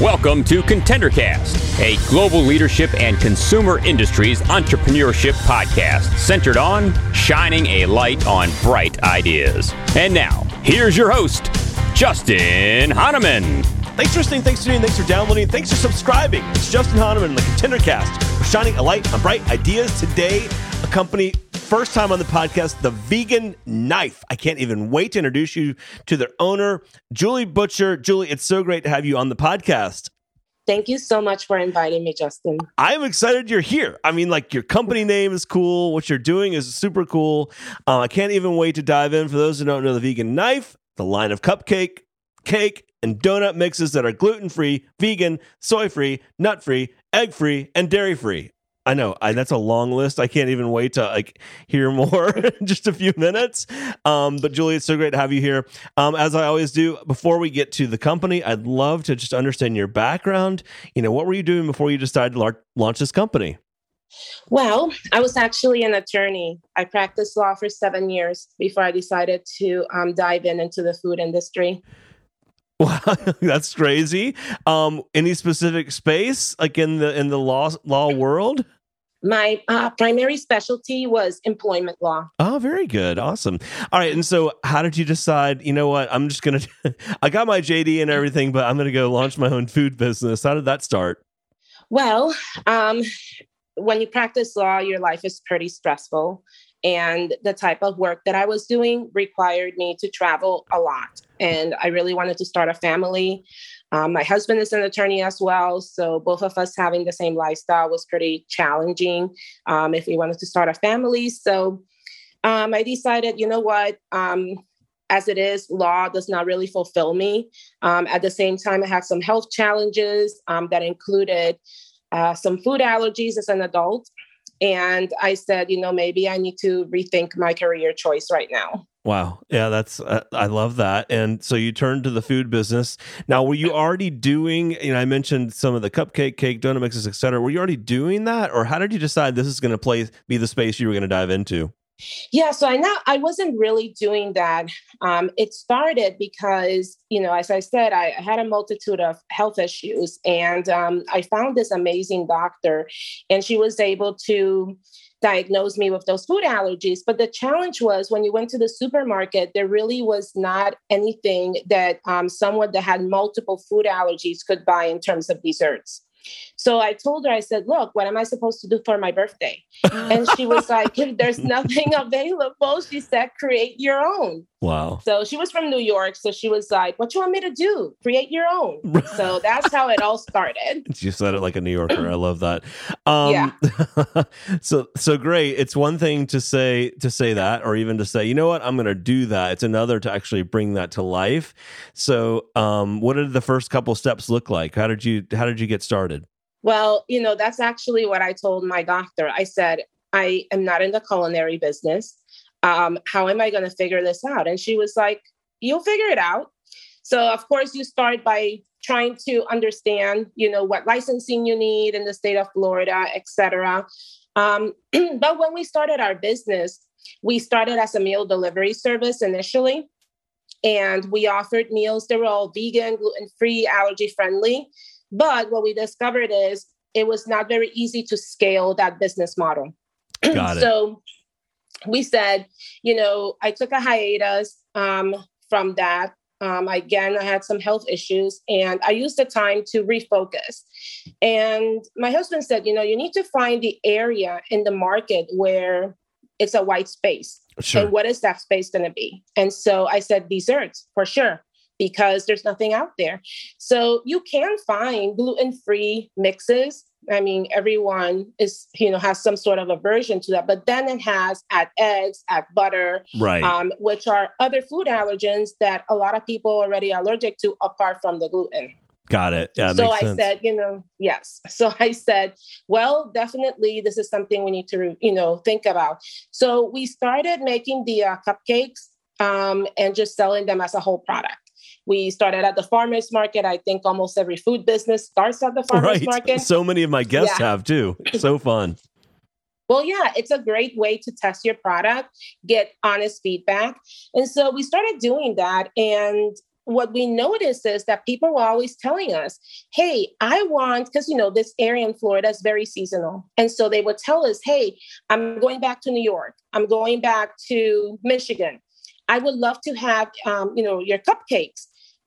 Welcome to ContenderCast, a global leadership and consumer industries entrepreneurship podcast centered on shining a light on bright ideas. And now, here's your host, Justin Hahnemann. Thanks for listening, thanks for tuning, thanks for downloading, thanks for subscribing. It's Justin Hahnemann and the ContenderCast. We're shining a light on bright ideas today. A company first time on the podcast, the Vegan Knife. I can't even wait to introduce you to their owner, Julie Butcher. Julie, it's so great to have you on the podcast. Thank you so much for inviting me, Justin. I'm excited you're here. I mean, like your company name is cool. What you're doing is super cool. Uh, I can't even wait to dive in. For those who don't know, the Vegan Knife, the line of cupcake, cake, and donut mixes that are gluten free, vegan, soy free, nut free, egg free, and dairy free. I know I, that's a long list. I can't even wait to like hear more in just a few minutes. Um, but Julie, it's so great to have you here. Um, as I always do, before we get to the company, I'd love to just understand your background. You know, what were you doing before you decided to la- launch this company? Well, I was actually an attorney. I practiced law for seven years before I decided to um, dive in into the food industry. Wow, that's crazy. Um, any specific space, like in the in the law law world? My uh, primary specialty was employment law. Oh, very good, awesome. All right, and so how did you decide? You know what? I'm just gonna. I got my JD and everything, but I'm gonna go launch my own food business. How did that start? Well, um, when you practice law, your life is pretty stressful. And the type of work that I was doing required me to travel a lot. And I really wanted to start a family. Um, my husband is an attorney as well. So both of us having the same lifestyle was pretty challenging um, if we wanted to start a family. So um, I decided, you know what? Um, as it is, law does not really fulfill me. Um, at the same time, I had some health challenges um, that included uh, some food allergies as an adult. And I said, you know, maybe I need to rethink my career choice right now. Wow. Yeah, that's, uh, I love that. And so you turned to the food business. Now, were you already doing, you know, I mentioned some of the cupcake, cake, donut mixes, et cetera. Were you already doing that? Or how did you decide this is going to play, be the space you were going to dive into? Yeah, so I know I wasn't really doing that. Um, it started because, you know, as I said, I, I had a multitude of health issues, and um, I found this amazing doctor, and she was able to diagnose me with those food allergies. But the challenge was when you went to the supermarket, there really was not anything that um, someone that had multiple food allergies could buy in terms of desserts. So I told her, I said, Look, what am I supposed to do for my birthday? And she was like, If there's nothing available, she said, Create your own. Wow. So she was from New York. So she was like, What you want me to do? Create your own. so that's how it all started. She said it like a New Yorker. I love that. Um, yeah. so so great. It's one thing to say to say that, or even to say, you know what, I'm gonna do that. It's another to actually bring that to life. So um, what did the first couple steps look like? How did you how did you get started? Well, you know, that's actually what I told my doctor. I said, I am not in the culinary business. Um, how am I going to figure this out? And she was like, You'll figure it out. So, of course, you start by trying to understand, you know, what licensing you need in the state of Florida, et cetera. Um, but when we started our business, we started as a meal delivery service initially. And we offered meals that were all vegan, gluten free, allergy friendly. But what we discovered is it was not very easy to scale that business model. Got it. so we said, you know, I took a hiatus um, from that. Um, again, I had some health issues and I used the time to refocus. And my husband said, you know, you need to find the area in the market where it's a white space. Sure. And what is that space going to be? And so I said, desserts for sure because there's nothing out there. So you can find gluten-free mixes. I mean, everyone is, you know, has some sort of aversion to that, but then it has add eggs, add butter, right? Um, which are other food allergens that a lot of people already allergic to, apart from the gluten. Got it. Yeah. So I sense. said, you know, yes. So I said, well, definitely, this is something we need to, you know, think about. So we started making the uh, cupcakes um, and just selling them as a whole product. We started at the farmers market. I think almost every food business starts at the farmers right. market. So many of my guests yeah. have too. So fun. Well, yeah, it's a great way to test your product, get honest feedback. And so we started doing that. And what we noticed is that people were always telling us, hey, I want, because, you know, this area in Florida is very seasonal. And so they would tell us, hey, I'm going back to New York, I'm going back to Michigan. I would love to have, um, you know, your cupcakes.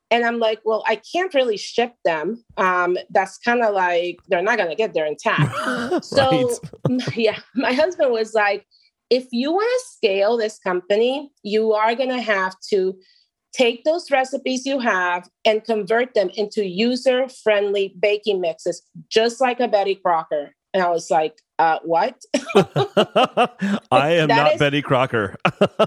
And I'm like, well, I can't really ship them. Um, that's kind of like they're not going to get there intact. so, yeah, my husband was like, if you want to scale this company, you are going to have to take those recipes you have and convert them into user friendly baking mixes, just like a Betty Crocker. And I was like, uh, what? I am not is, Betty Crocker.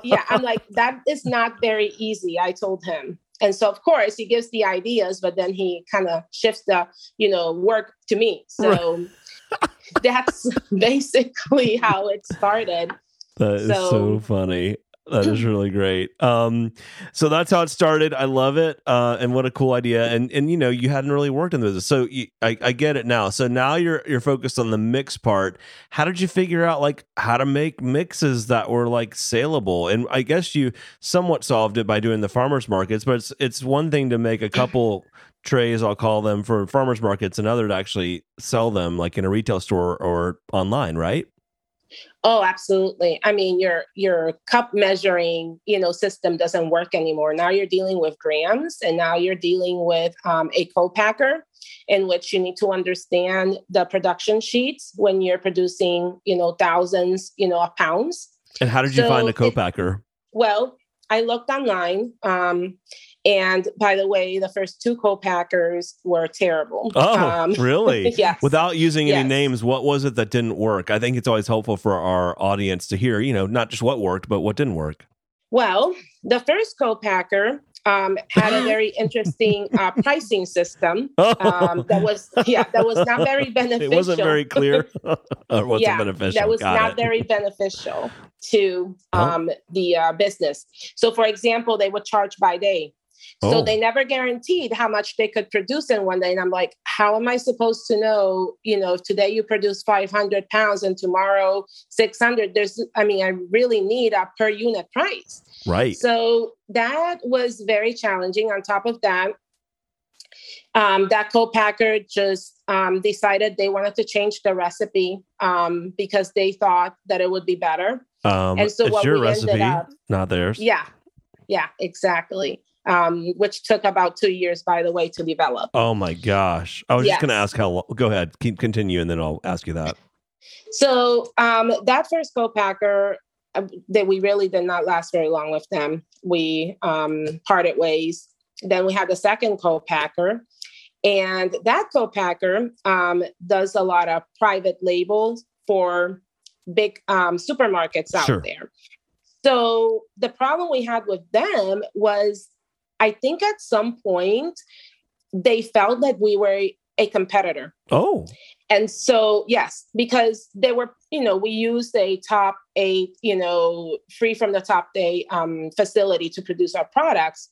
yeah, I'm like, that is not very easy. I told him. And so, of course, he gives the ideas, but then he kind of shifts the, you know, work to me. So that's basically how it started. That is so, so funny. That is really great. Um, so that's how it started. I love it, uh, and what a cool idea. And and you know you hadn't really worked in the business, so you, I, I get it now. So now you're you're focused on the mix part. How did you figure out like how to make mixes that were like saleable? And I guess you somewhat solved it by doing the farmers markets, but it's it's one thing to make a couple trays, I'll call them for farmers markets, another to actually sell them like in a retail store or online, right? Oh, absolutely. I mean, your your cup measuring, you know, system doesn't work anymore. Now you're dealing with grams, and now you're dealing with um, a co-packer, in which you need to understand the production sheets when you're producing, you know, thousands, you know, of pounds. And how did you so find a co-packer? It, well, I looked online. Um, and by the way, the first two co-packers were terrible. Oh, um, really? yes. Without using yes. any names, what was it that didn't work? I think it's always helpful for our audience to hear, you know, not just what worked, but what didn't work. Well, the first co-packer um, had a very interesting uh, pricing system um, that was yeah that was not very beneficial. It wasn't very clear. wasn't yeah, beneficial. That was Got not it. very beneficial to um, oh. the uh, business. So, for example, they would charge by day. So oh. they never guaranteed how much they could produce in one day. And I'm like, how am I supposed to know, you know, if today you produce 500 pounds and tomorrow 600, there's, I mean, I really need a per unit price. Right. So that was very challenging. On top of that, um, that co-packer just um, decided they wanted to change the recipe um, because they thought that it would be better. Um, and so it's your recipe, up, not theirs. Yeah, yeah, exactly um, which took about two years, by the way, to develop. Oh my gosh! I was yes. just going to ask how. long. Go ahead, keep continue, and then I'll ask you that. So um, that first co-packer uh, that we really did not last very long with them. We um, parted ways. Then we had the second co-packer, and that co-packer um, does a lot of private labels for big um, supermarkets out sure. there. So the problem we had with them was I think at some point they felt that we were a competitor. Oh. And so, yes, because they were, you know, we used a top eight, you know, free from the top eight um, facility to produce our products.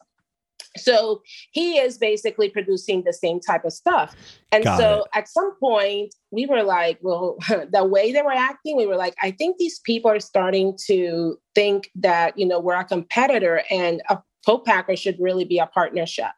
So he is basically producing the same type of stuff. And Got so it. at some point, we were like, well, the way they were acting, we were like, I think these people are starting to think that, you know, we're a competitor and a co-packer should really be a partnership.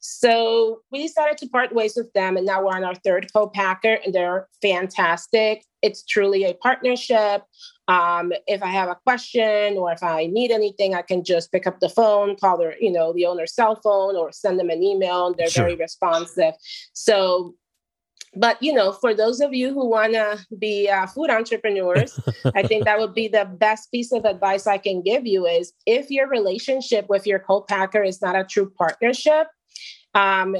So we decided to part ways with them, and now we're on our third co-packer, and they're fantastic. It's truly a partnership. Um, if I have a question or if I need anything, I can just pick up the phone, call their, you know, the owner's cell phone, or send them an email. And they're sure. very responsive. So but you know for those of you who want to be uh, food entrepreneurs i think that would be the best piece of advice i can give you is if your relationship with your co-packer is not a true partnership um,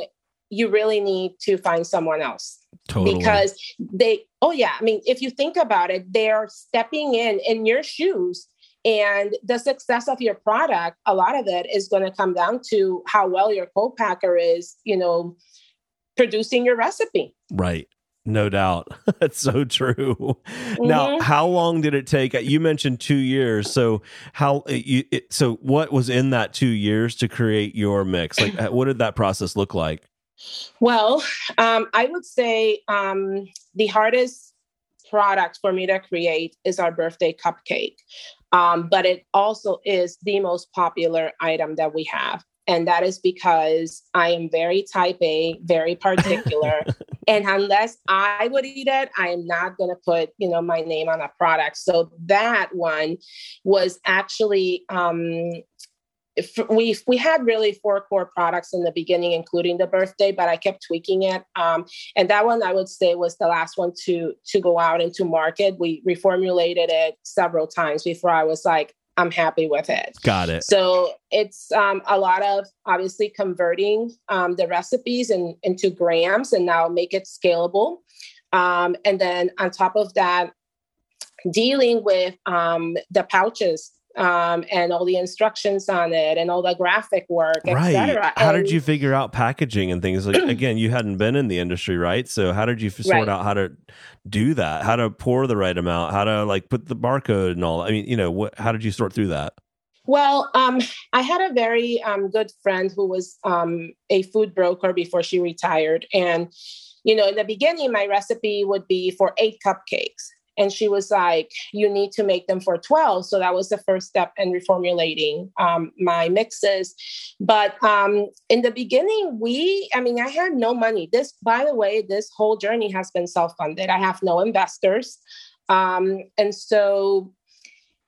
you really need to find someone else totally. because they oh yeah i mean if you think about it they're stepping in in your shoes and the success of your product a lot of it is going to come down to how well your co-packer is you know producing your recipe. Right. No doubt. That's so true. Mm-hmm. Now, how long did it take? You mentioned 2 years. So, how uh, you it, so what was in that 2 years to create your mix? Like uh, what did that process look like? Well, um, I would say um, the hardest product for me to create is our birthday cupcake. Um, but it also is the most popular item that we have. And that is because I am very type A, very particular. and unless I would eat it, I am not going to put, you know, my name on a product. So that one was actually um, we we had really four core products in the beginning, including the birthday, but I kept tweaking it. Um, and that one I would say was the last one to to go out into market. We reformulated it several times before I was like, I'm happy with it. Got it. So it's um, a lot of obviously converting um, the recipes in, into grams and now make it scalable. Um, and then on top of that, dealing with um, the pouches um, and all the instructions on it and all the graphic work, right. etc. How and, did you figure out packaging and things? Like again, you hadn't been in the industry, right? So how did you sort right. out how to do that? How to pour the right amount? How to like put the barcode and all? I mean, you know, what? How did you sort through that? Well, um, I had a very um, good friend who was um, a food broker before she retired, and you know, in the beginning, my recipe would be for eight cupcakes and she was like you need to make them for 12 so that was the first step in reformulating um, my mixes but um, in the beginning we i mean i had no money this by the way this whole journey has been self-funded i have no investors um, and so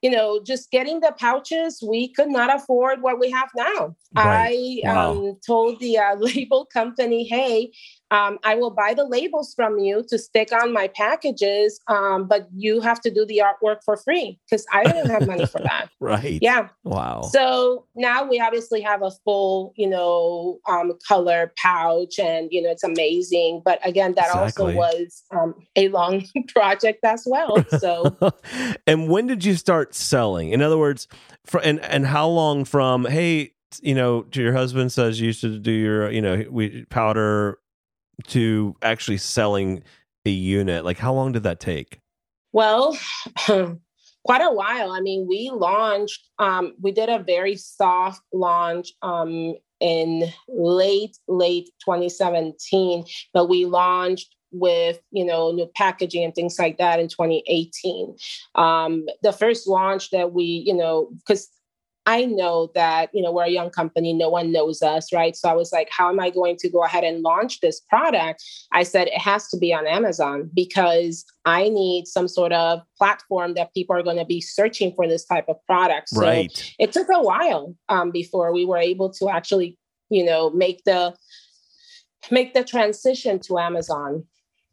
you know, just getting the pouches, we could not afford what we have now. Right. I wow. um, told the uh, label company, hey, um, I will buy the labels from you to stick on my packages, um, but you have to do the artwork for free because I didn't have money for that. right. Yeah. Wow. So now we obviously have a full, you know, um, color pouch, and you know it's amazing. But again, that exactly. also was um, a long project as well. So. and when did you start selling? In other words, for, and and how long from hey you know, to your husband says you should do your, you know, we powder to actually selling a unit? Like, how long did that take? Well, quite a while. I mean, we launched, um, we did a very soft launch um, in late, late 2017, but we launched with you know new packaging and things like that in 2018 um, the first launch that we you know because I know that, you know, we're a young company, no one knows us, right? So I was like, how am I going to go ahead and launch this product? I said it has to be on Amazon because I need some sort of platform that people are going to be searching for this type of product. So right. it took a while um, before we were able to actually, you know, make the make the transition to Amazon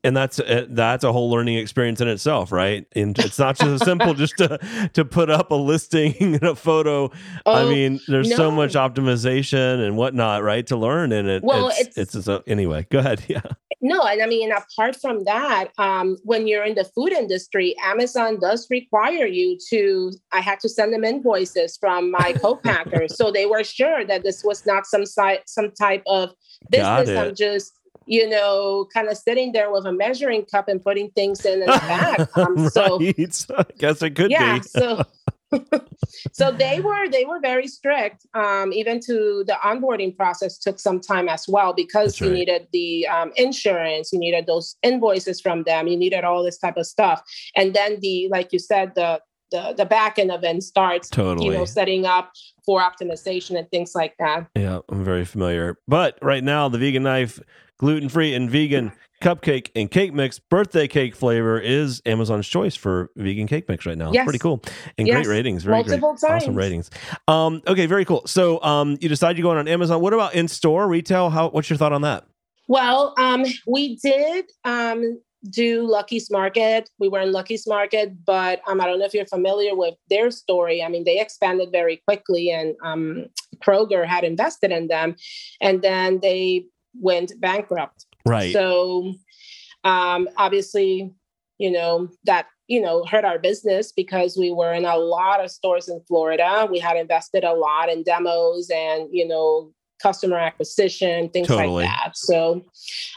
and that's a, that's a whole learning experience in itself, right? And it's not just as simple just to to put up a listing and a photo. Oh, I mean, there's no. so much optimization and whatnot, right, to learn. And it, well, it's, it's, it's a, anyway. Go ahead. Yeah. No, and I mean, apart from that, um, when you're in the food industry, Amazon does require you to. I had to send them invoices from my co-packers, so they were sure that this was not some site, some type of business. I'm just you know, kind of sitting there with a measuring cup and putting things in the back. Um, right. So I guess it could yeah, be. so so they were they were very strict. Um, even to the onboarding process took some time as well because you needed the um, insurance, you needed those invoices from them, you needed all this type of stuff, and then the like you said the the the back end of it starts totally. you know setting up for optimization and things like that. Yeah, I'm very familiar. But right now, the vegan knife gluten free and vegan cupcake and cake mix birthday cake flavor is Amazon's choice for vegan cake mix right now. Yes. It's pretty cool and yes. great ratings. Very Multiple great, times. awesome ratings. Um, okay, very cool. So um, you decide you're going on Amazon. What about in store retail? How? What's your thought on that? Well, um, we did um, do Lucky's Market. We were in Lucky's Market, but um, I don't know if you're familiar with their story. I mean, they expanded very quickly, and um, Kroger had invested in them, and then they went bankrupt. Right. So um, obviously, you know, that, you know, hurt our business because we were in a lot of stores in Florida. We had invested a lot in demos and, you know, customer acquisition, things totally. like that. So,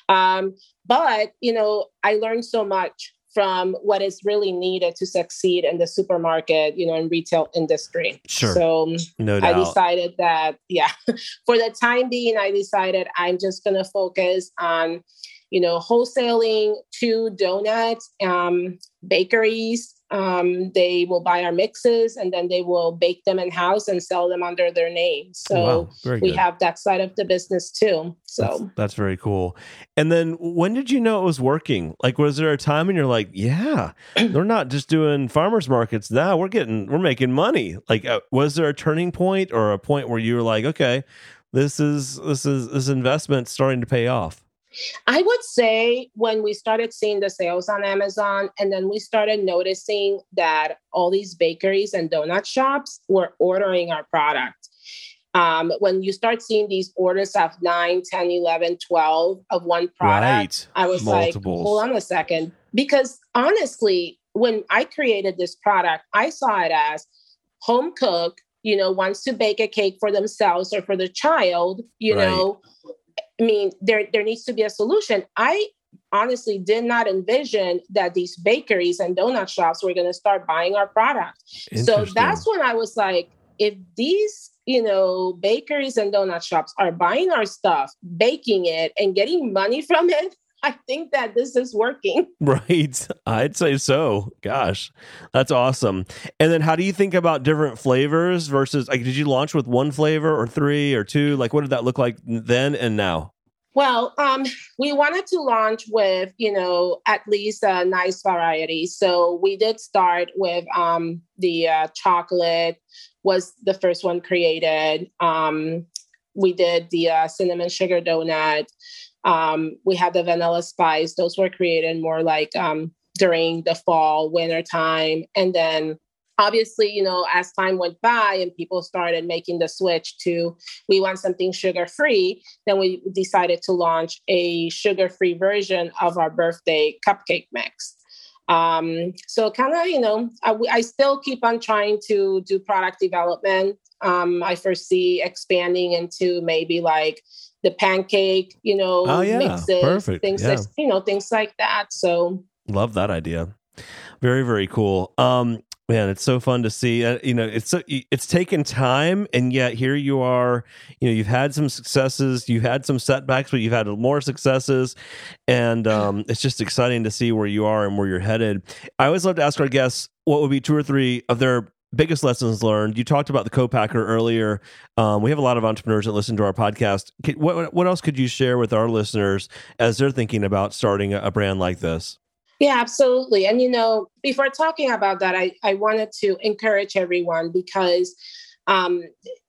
um, but, you know, I learned so much from what is really needed to succeed in the supermarket, you know, in retail industry. Sure. So no I decided that, yeah, for the time being, I decided I'm just going to focus on you know, wholesaling to donuts, um, bakeries, um, they will buy our mixes and then they will bake them in house and sell them under their name. So wow, we have that side of the business too. So that's, that's, very cool. And then when did you know it was working? Like, was there a time when you're like, yeah, they're not just doing farmers markets now, we're getting, we're making money. Like, uh, was there a turning point or a point where you were like, okay, this is, this is, this investment starting to pay off? I would say when we started seeing the sales on Amazon, and then we started noticing that all these bakeries and donut shops were ordering our product. Um, when you start seeing these orders of 9, 10, 11, 12 of one product, right. I was Multiples. like, hold on a second. Because honestly, when I created this product, I saw it as home cook, you know, wants to bake a cake for themselves or for the child, you right. know, I mean, there there needs to be a solution. I honestly did not envision that these bakeries and donut shops were going to start buying our product. So that's when I was like, if these you know bakeries and donut shops are buying our stuff, baking it, and getting money from it, I think that this is working. Right. I'd say so. Gosh, that's awesome. And then how do you think about different flavors versus like did you launch with one flavor or three or two? Like what did that look like then and now? Well, um, we wanted to launch with, you know, at least a nice variety. So we did start with um, the uh, chocolate was the first one created. Um, we did the uh, cinnamon sugar donut. Um, we had the vanilla spice; those were created more like um, during the fall, winter time, and then obviously, you know, as time went by and people started making the switch to we want something sugar free, then we decided to launch a sugar free version of our birthday cupcake mix. Um, so kind of, you know, I, I, still keep on trying to do product development. Um, I foresee expanding into maybe like the pancake, you know, oh, yeah. mixes, Perfect. things yeah. like, you know, things like that. So love that idea. Very, very cool. Um, man, it's so fun to see. Uh, you know, it's so, it's taken time, and yet here you are. You know, you've had some successes, you've had some setbacks, but you've had more successes, and um, it's just exciting to see where you are and where you're headed. I always love to ask our guests what would be two or three of their biggest lessons learned. You talked about the co-packer earlier. Um, we have a lot of entrepreneurs that listen to our podcast. What what else could you share with our listeners as they're thinking about starting a brand like this? Yeah, absolutely. And you know, before talking about that, I, I wanted to encourage everyone because um,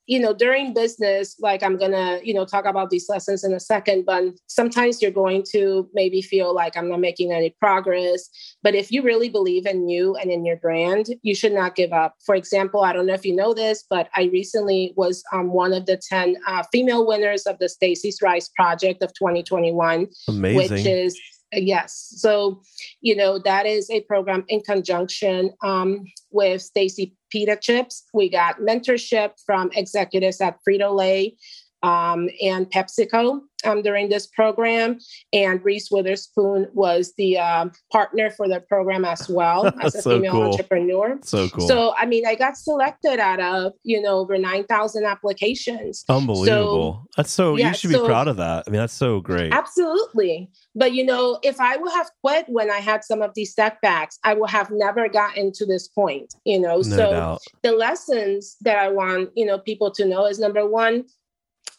you know, during business, like I'm gonna, you know, talk about these lessons in a second, but sometimes you're going to maybe feel like I'm not making any progress. But if you really believe in you and in your brand, you should not give up. For example, I don't know if you know this, but I recently was um, one of the 10 uh, female winners of the Stacy's Rise Project of 2021, Amazing. which is Yes. So, you know, that is a program in conjunction um, with Stacy Pita Chips. We got mentorship from executives at Frito Lay um, and PepsiCo um, during this program. And Reese Witherspoon was the um, partner for the program as well as a so female cool. entrepreneur. So cool. So, I mean, I got selected out of, you know, over 9,000 applications. Unbelievable. So, that's so, yeah, you should be so, proud of that. I mean, that's so great. Absolutely. But, you know, if I would have quit when I had some of these setbacks, I would have never gotten to this point, you know. No so, doubt. the lessons that I want, you know, people to know is number one,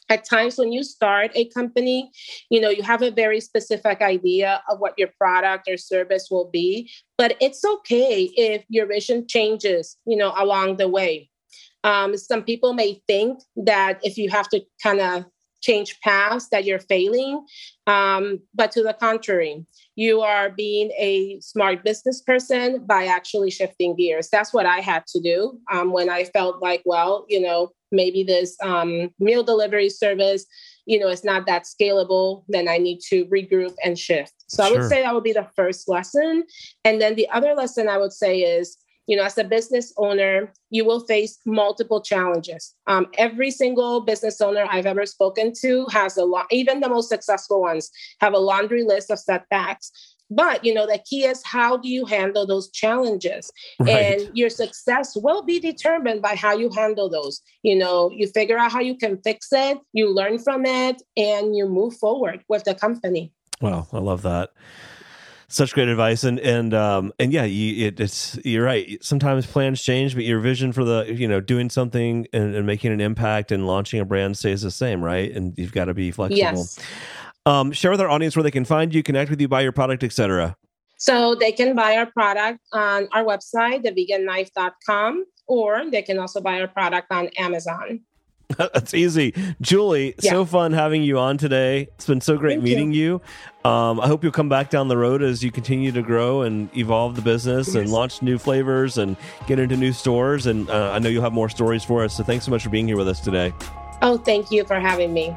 at times when you start a company you know you have a very specific idea of what your product or service will be but it's okay if your vision changes you know along the way. Um, some people may think that if you have to kind of change paths that you're failing um, but to the contrary you are being a smart business person by actually shifting gears. That's what i had to do um, when i felt like well you know maybe this um, meal delivery service you know it's not that scalable then i need to regroup and shift. So sure. i would say that would be the first lesson. And then the other lesson i would say is you know as a business owner you will face multiple challenges um, every single business owner i've ever spoken to has a lot even the most successful ones have a laundry list of setbacks but you know, the key is how do you handle those challenges? Right. And your success will be determined by how you handle those. You know, you figure out how you can fix it, you learn from it, and you move forward with the company. Wow, I love that. Such great advice, and and um and yeah, you, it, it's you're right. Sometimes plans change, but your vision for the you know doing something and, and making an impact and launching a brand stays the same, right? And you've got to be flexible. Yes. Um, share with our audience where they can find you, connect with you, buy your product, etc. So they can buy our product on our website, thevegannKnife.com, or they can also buy our product on Amazon. That's easy. Julie, Yeah. so fun having you on today. It's been so great Thank meeting you. Um, I hope you'll come back down the road as you continue to grow and evolve the business and launch new flavors and get into new stores. And uh, I know you'll have more stories for us. So thanks so much for being here with us today. Oh, thank you for having me.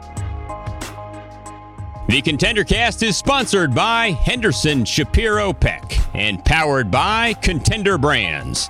The Contender Cast is sponsored by Henderson Shapiro Peck and powered by Contender Brands.